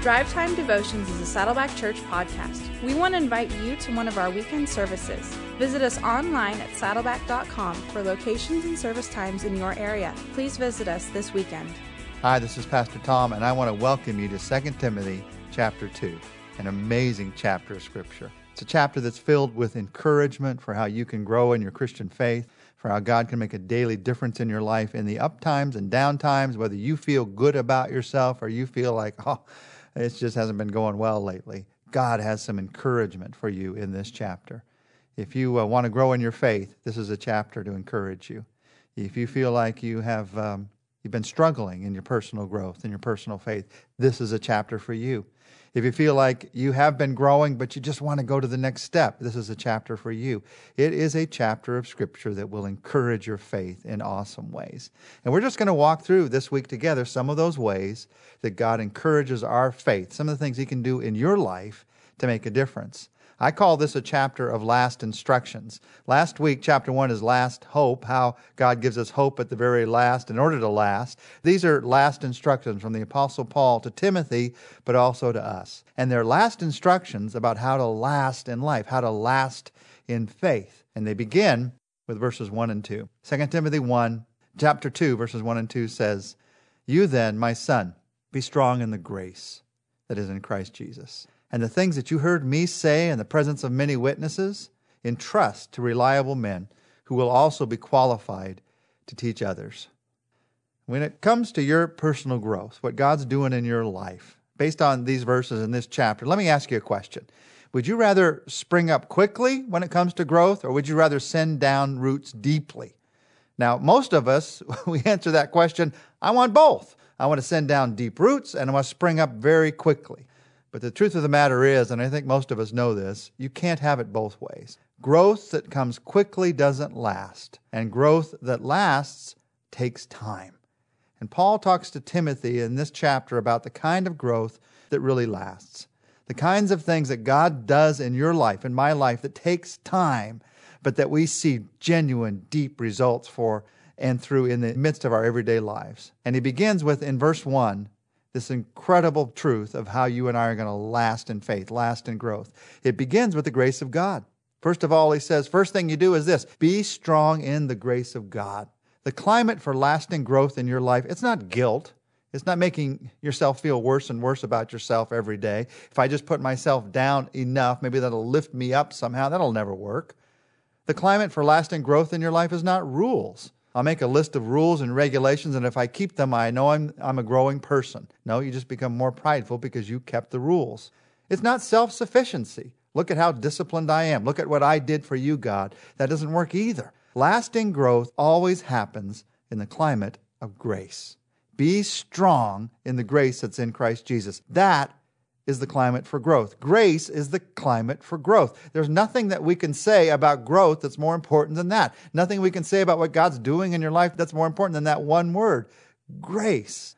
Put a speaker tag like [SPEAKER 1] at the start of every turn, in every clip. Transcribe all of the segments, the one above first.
[SPEAKER 1] Drive Time Devotions is a Saddleback Church podcast. We want to invite you to one of our weekend services. Visit us online at saddleback.com for locations and service times in your area. Please visit us this weekend.
[SPEAKER 2] Hi, this is Pastor Tom, and I want to welcome you to 2 Timothy chapter 2, an amazing chapter of Scripture. It's a chapter that's filled with encouragement for how you can grow in your Christian faith, for how God can make a daily difference in your life in the up times and down times, whether you feel good about yourself or you feel like, oh, it just hasn't been going well lately. God has some encouragement for you in this chapter. If you uh, want to grow in your faith, this is a chapter to encourage you. If you feel like you have um, you've been struggling in your personal growth in your personal faith, this is a chapter for you. If you feel like you have been growing, but you just want to go to the next step, this is a chapter for you. It is a chapter of Scripture that will encourage your faith in awesome ways. And we're just going to walk through this week together some of those ways that God encourages our faith, some of the things He can do in your life to make a difference. I call this a chapter of last instructions. Last week, chapter one is last hope, how God gives us hope at the very last in order to last. These are last instructions from the Apostle Paul to Timothy, but also to us. And they're last instructions about how to last in life, how to last in faith. And they begin with verses 1 and 2. 2 Timothy 1, chapter 2, verses 1 and 2 says, You then, my son, be strong in the grace that is in Christ Jesus and the things that you heard me say in the presence of many witnesses, entrust to reliable men who will also be qualified to teach others. When it comes to your personal growth, what God's doing in your life, based on these verses in this chapter, let me ask you a question. Would you rather spring up quickly when it comes to growth, or would you rather send down roots deeply? Now, most of us, we answer that question I want both. I want to send down deep roots and I want to spring up very quickly. But the truth of the matter is, and I think most of us know this, you can't have it both ways. Growth that comes quickly doesn't last, and growth that lasts takes time. And Paul talks to Timothy in this chapter about the kind of growth that really lasts. The kinds of things that God does in your life, in my life, that takes time, but that we see genuine, deep results for and through in the midst of our everyday lives. And he begins with, in verse 1, this incredible truth of how you and I are going to last in faith, last in growth. It begins with the grace of God. First of all, he says, first thing you do is this be strong in the grace of God. The climate for lasting growth in your life, it's not guilt. It's not making yourself feel worse and worse about yourself every day. If I just put myself down enough, maybe that'll lift me up somehow. That'll never work. The climate for lasting growth in your life is not rules. I'll make a list of rules and regulations, and if I keep them, I know I'm, I'm a growing person. No, you just become more prideful because you kept the rules. It's not self sufficiency. Look at how disciplined I am. Look at what I did for you, God. That doesn't work either. Lasting growth always happens in the climate of grace. Be strong in the grace that's in Christ Jesus. That is the climate for growth. Grace is the climate for growth. There's nothing that we can say about growth that's more important than that. Nothing we can say about what God's doing in your life that's more important than that one word grace.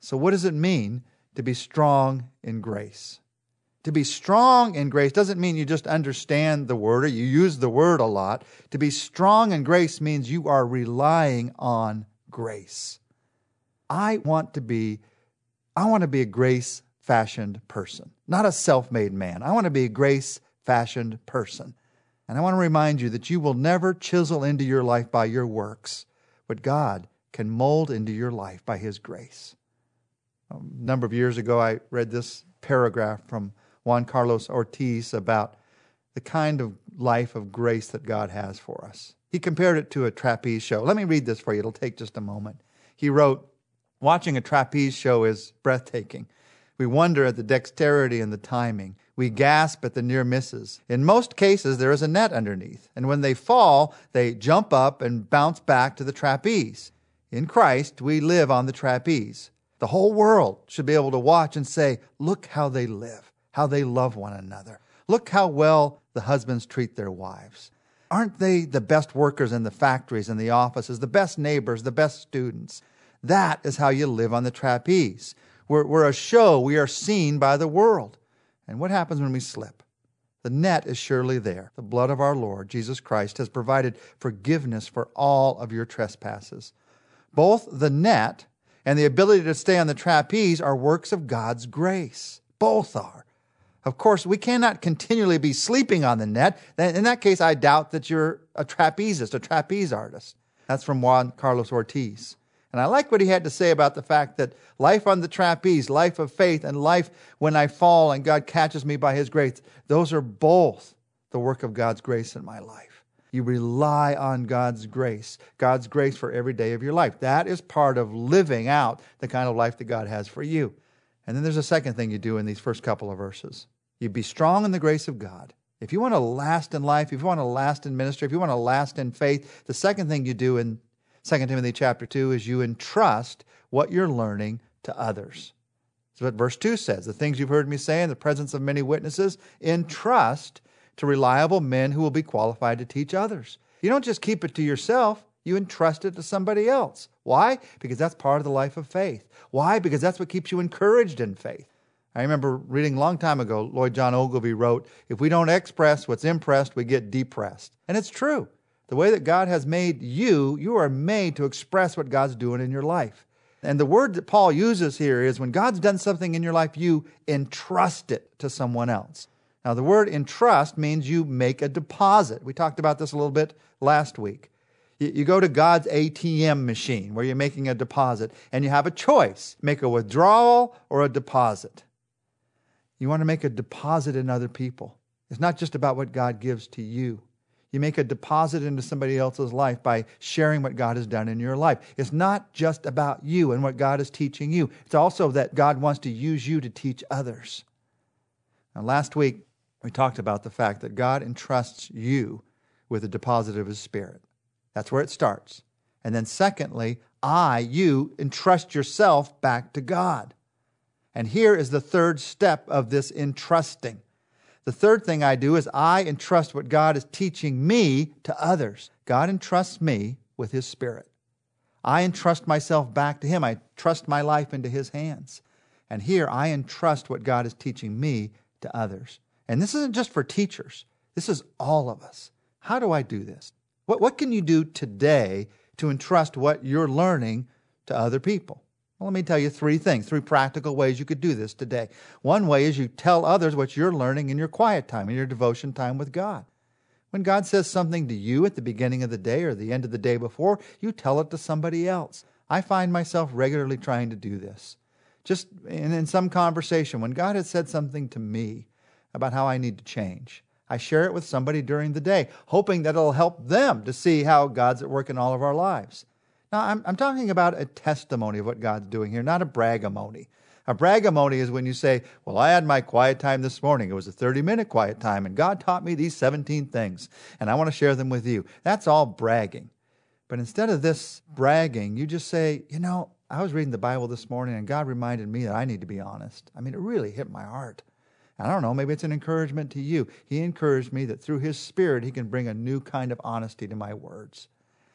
[SPEAKER 2] So, what does it mean to be strong in grace? To be strong in grace doesn't mean you just understand the word or you use the word a lot. To be strong in grace means you are relying on grace. I want to be I want to be a grace fashioned person, not a self made man. I want to be a grace fashioned person. And I want to remind you that you will never chisel into your life by your works but God can mold into your life by His grace. A number of years ago, I read this paragraph from Juan Carlos Ortiz about the kind of life of grace that God has for us. He compared it to a trapeze show. Let me read this for you, it'll take just a moment. He wrote, Watching a trapeze show is breathtaking. We wonder at the dexterity and the timing. We gasp at the near misses. In most cases, there is a net underneath, and when they fall, they jump up and bounce back to the trapeze. In Christ, we live on the trapeze. The whole world should be able to watch and say, Look how they live, how they love one another. Look how well the husbands treat their wives. Aren't they the best workers in the factories and the offices, the best neighbors, the best students? That is how you live on the trapeze. We're, we're a show. We are seen by the world. And what happens when we slip? The net is surely there. The blood of our Lord Jesus Christ has provided forgiveness for all of your trespasses. Both the net and the ability to stay on the trapeze are works of God's grace. Both are. Of course, we cannot continually be sleeping on the net. In that case, I doubt that you're a trapezist, a trapeze artist. That's from Juan Carlos Ortiz. And I like what he had to say about the fact that life on the trapeze, life of faith, and life when I fall and God catches me by his grace, those are both the work of God's grace in my life. You rely on God's grace, God's grace for every day of your life. That is part of living out the kind of life that God has for you. And then there's a second thing you do in these first couple of verses you be strong in the grace of God. If you want to last in life, if you want to last in ministry, if you want to last in faith, the second thing you do in 2 Timothy chapter 2 is you entrust what you're learning to others. That's what verse 2 says. The things you've heard me say in the presence of many witnesses, entrust to reliable men who will be qualified to teach others. You don't just keep it to yourself, you entrust it to somebody else. Why? Because that's part of the life of faith. Why? Because that's what keeps you encouraged in faith. I remember reading a long time ago, Lloyd John Ogilvie wrote, If we don't express what's impressed, we get depressed. And it's true. The way that God has made you, you are made to express what God's doing in your life. And the word that Paul uses here is when God's done something in your life, you entrust it to someone else. Now, the word entrust means you make a deposit. We talked about this a little bit last week. You go to God's ATM machine where you're making a deposit and you have a choice make a withdrawal or a deposit. You want to make a deposit in other people. It's not just about what God gives to you. You make a deposit into somebody else's life by sharing what God has done in your life. It's not just about you and what God is teaching you, it's also that God wants to use you to teach others. Now, last week, we talked about the fact that God entrusts you with a deposit of His Spirit. That's where it starts. And then, secondly, I, you, entrust yourself back to God. And here is the third step of this entrusting. The third thing I do is I entrust what God is teaching me to others. God entrusts me with His Spirit. I entrust myself back to Him. I trust my life into His hands. And here I entrust what God is teaching me to others. And this isn't just for teachers, this is all of us. How do I do this? What, what can you do today to entrust what you're learning to other people? Well, let me tell you three things, three practical ways you could do this today. One way is you tell others what you're learning in your quiet time, in your devotion time with God. When God says something to you at the beginning of the day or the end of the day before, you tell it to somebody else. I find myself regularly trying to do this. Just in, in some conversation, when God has said something to me about how I need to change, I share it with somebody during the day, hoping that it'll help them to see how God's at work in all of our lives. Now, I'm, I'm talking about a testimony of what God's doing here, not a bragamony. A bragamony is when you say, Well, I had my quiet time this morning. It was a 30 minute quiet time, and God taught me these 17 things, and I want to share them with you. That's all bragging. But instead of this bragging, you just say, You know, I was reading the Bible this morning, and God reminded me that I need to be honest. I mean, it really hit my heart. I don't know, maybe it's an encouragement to you. He encouraged me that through His Spirit, He can bring a new kind of honesty to my words.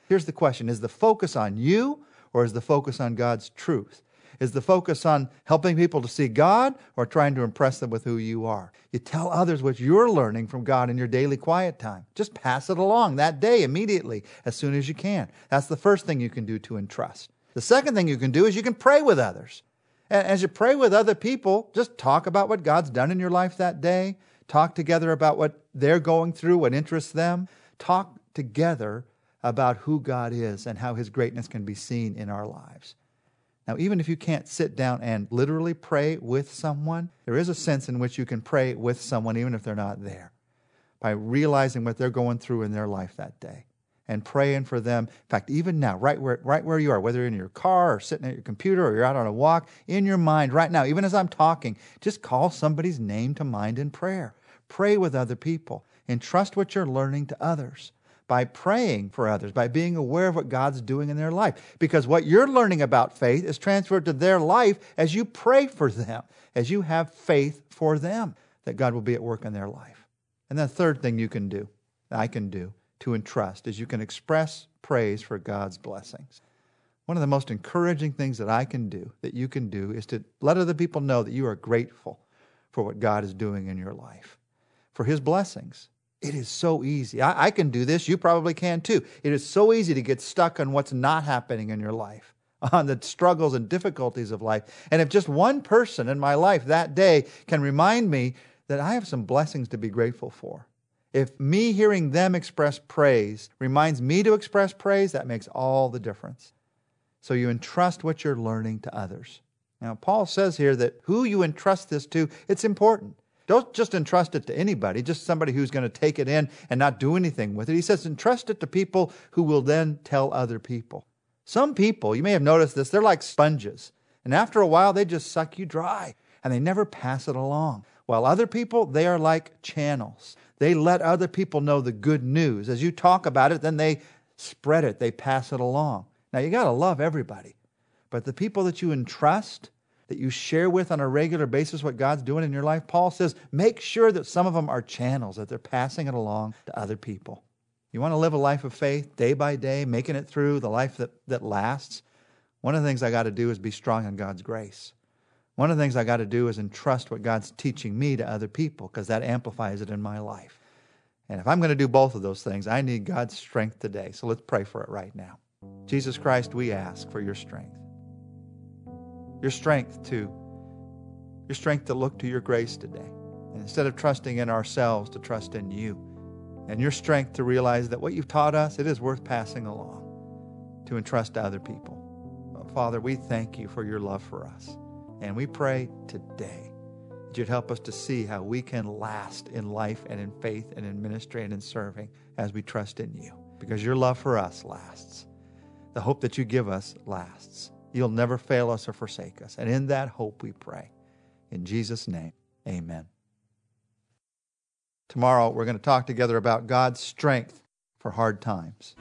[SPEAKER 2] Here's the question Is the focus on you or is the focus on God's truth? Is the focus on helping people to see God or trying to impress them with who you are? You tell others what you're learning from God in your daily quiet time. Just pass it along that day immediately as soon as you can. That's the first thing you can do to entrust. The second thing you can do is you can pray with others. And as you pray with other people, just talk about what God's done in your life that day. Talk together about what they're going through, what interests them. Talk together about who God is and how His greatness can be seen in our lives. Now, even if you can't sit down and literally pray with someone, there is a sense in which you can pray with someone even if they're not there by realizing what they're going through in their life that day and praying for them. In fact, even now, right where, right where you are, whether you're in your car or sitting at your computer or you're out on a walk, in your mind right now, even as I'm talking, just call somebody's name to mind in prayer. Pray with other people. Entrust what you're learning to others by praying for others, by being aware of what God's doing in their life. Because what you're learning about faith is transferred to their life as you pray for them, as you have faith for them that God will be at work in their life. And the third thing you can do, I can do, to entrust is you can express praise for God's blessings. One of the most encouraging things that I can do, that you can do, is to let other people know that you are grateful for what God is doing in your life, for His blessings, it is so easy. I, I, can do this. You probably can too. It is so easy to get stuck on what's not happening in your life. on the struggles and difficulties of life. And if just one person in my life that day can remind me that I have some blessings to be grateful for, if me hearing them express praise reminds me to express praise, that makes all the difference. So you entrust what you're learning to others. Now, Paul says here that who you entrust this to, it's important. Don't just entrust it to anybody, just somebody who's going to take it in and not do anything with it. He says entrust it to people who will then tell other people. Some people, you may have noticed this, they're like sponges. And after a while, they just suck you dry and they never pass it along. While other people, they are like channels. They let other people know the good news. As you talk about it, then they spread it, they pass it along. Now, you got to love everybody. But the people that you entrust, that you share with on a regular basis what God's doing in your life, Paul says, make sure that some of them are channels, that they're passing it along to other people. You want to live a life of faith day by day, making it through the life that, that lasts? One of the things I got to do is be strong in God's grace. One of the things I got to do is entrust what God's teaching me to other people because that amplifies it in my life. And if I'm going to do both of those things, I need God's strength today. So let's pray for it right now. Jesus Christ, we ask for your strength your strength to your strength to look to your grace today. And instead of trusting in ourselves, to trust in you. And your strength to realize that what you've taught us, it is worth passing along to entrust to other people. Father, we thank you for your love for us. And we pray today that you'd help us to see how we can last in life and in faith and in ministry and in serving as we trust in you. Because your love for us lasts. The hope that you give us lasts. You'll never fail us or forsake us. And in that hope we pray. In Jesus' name, amen. Tomorrow we're going to talk together about God's strength for hard times.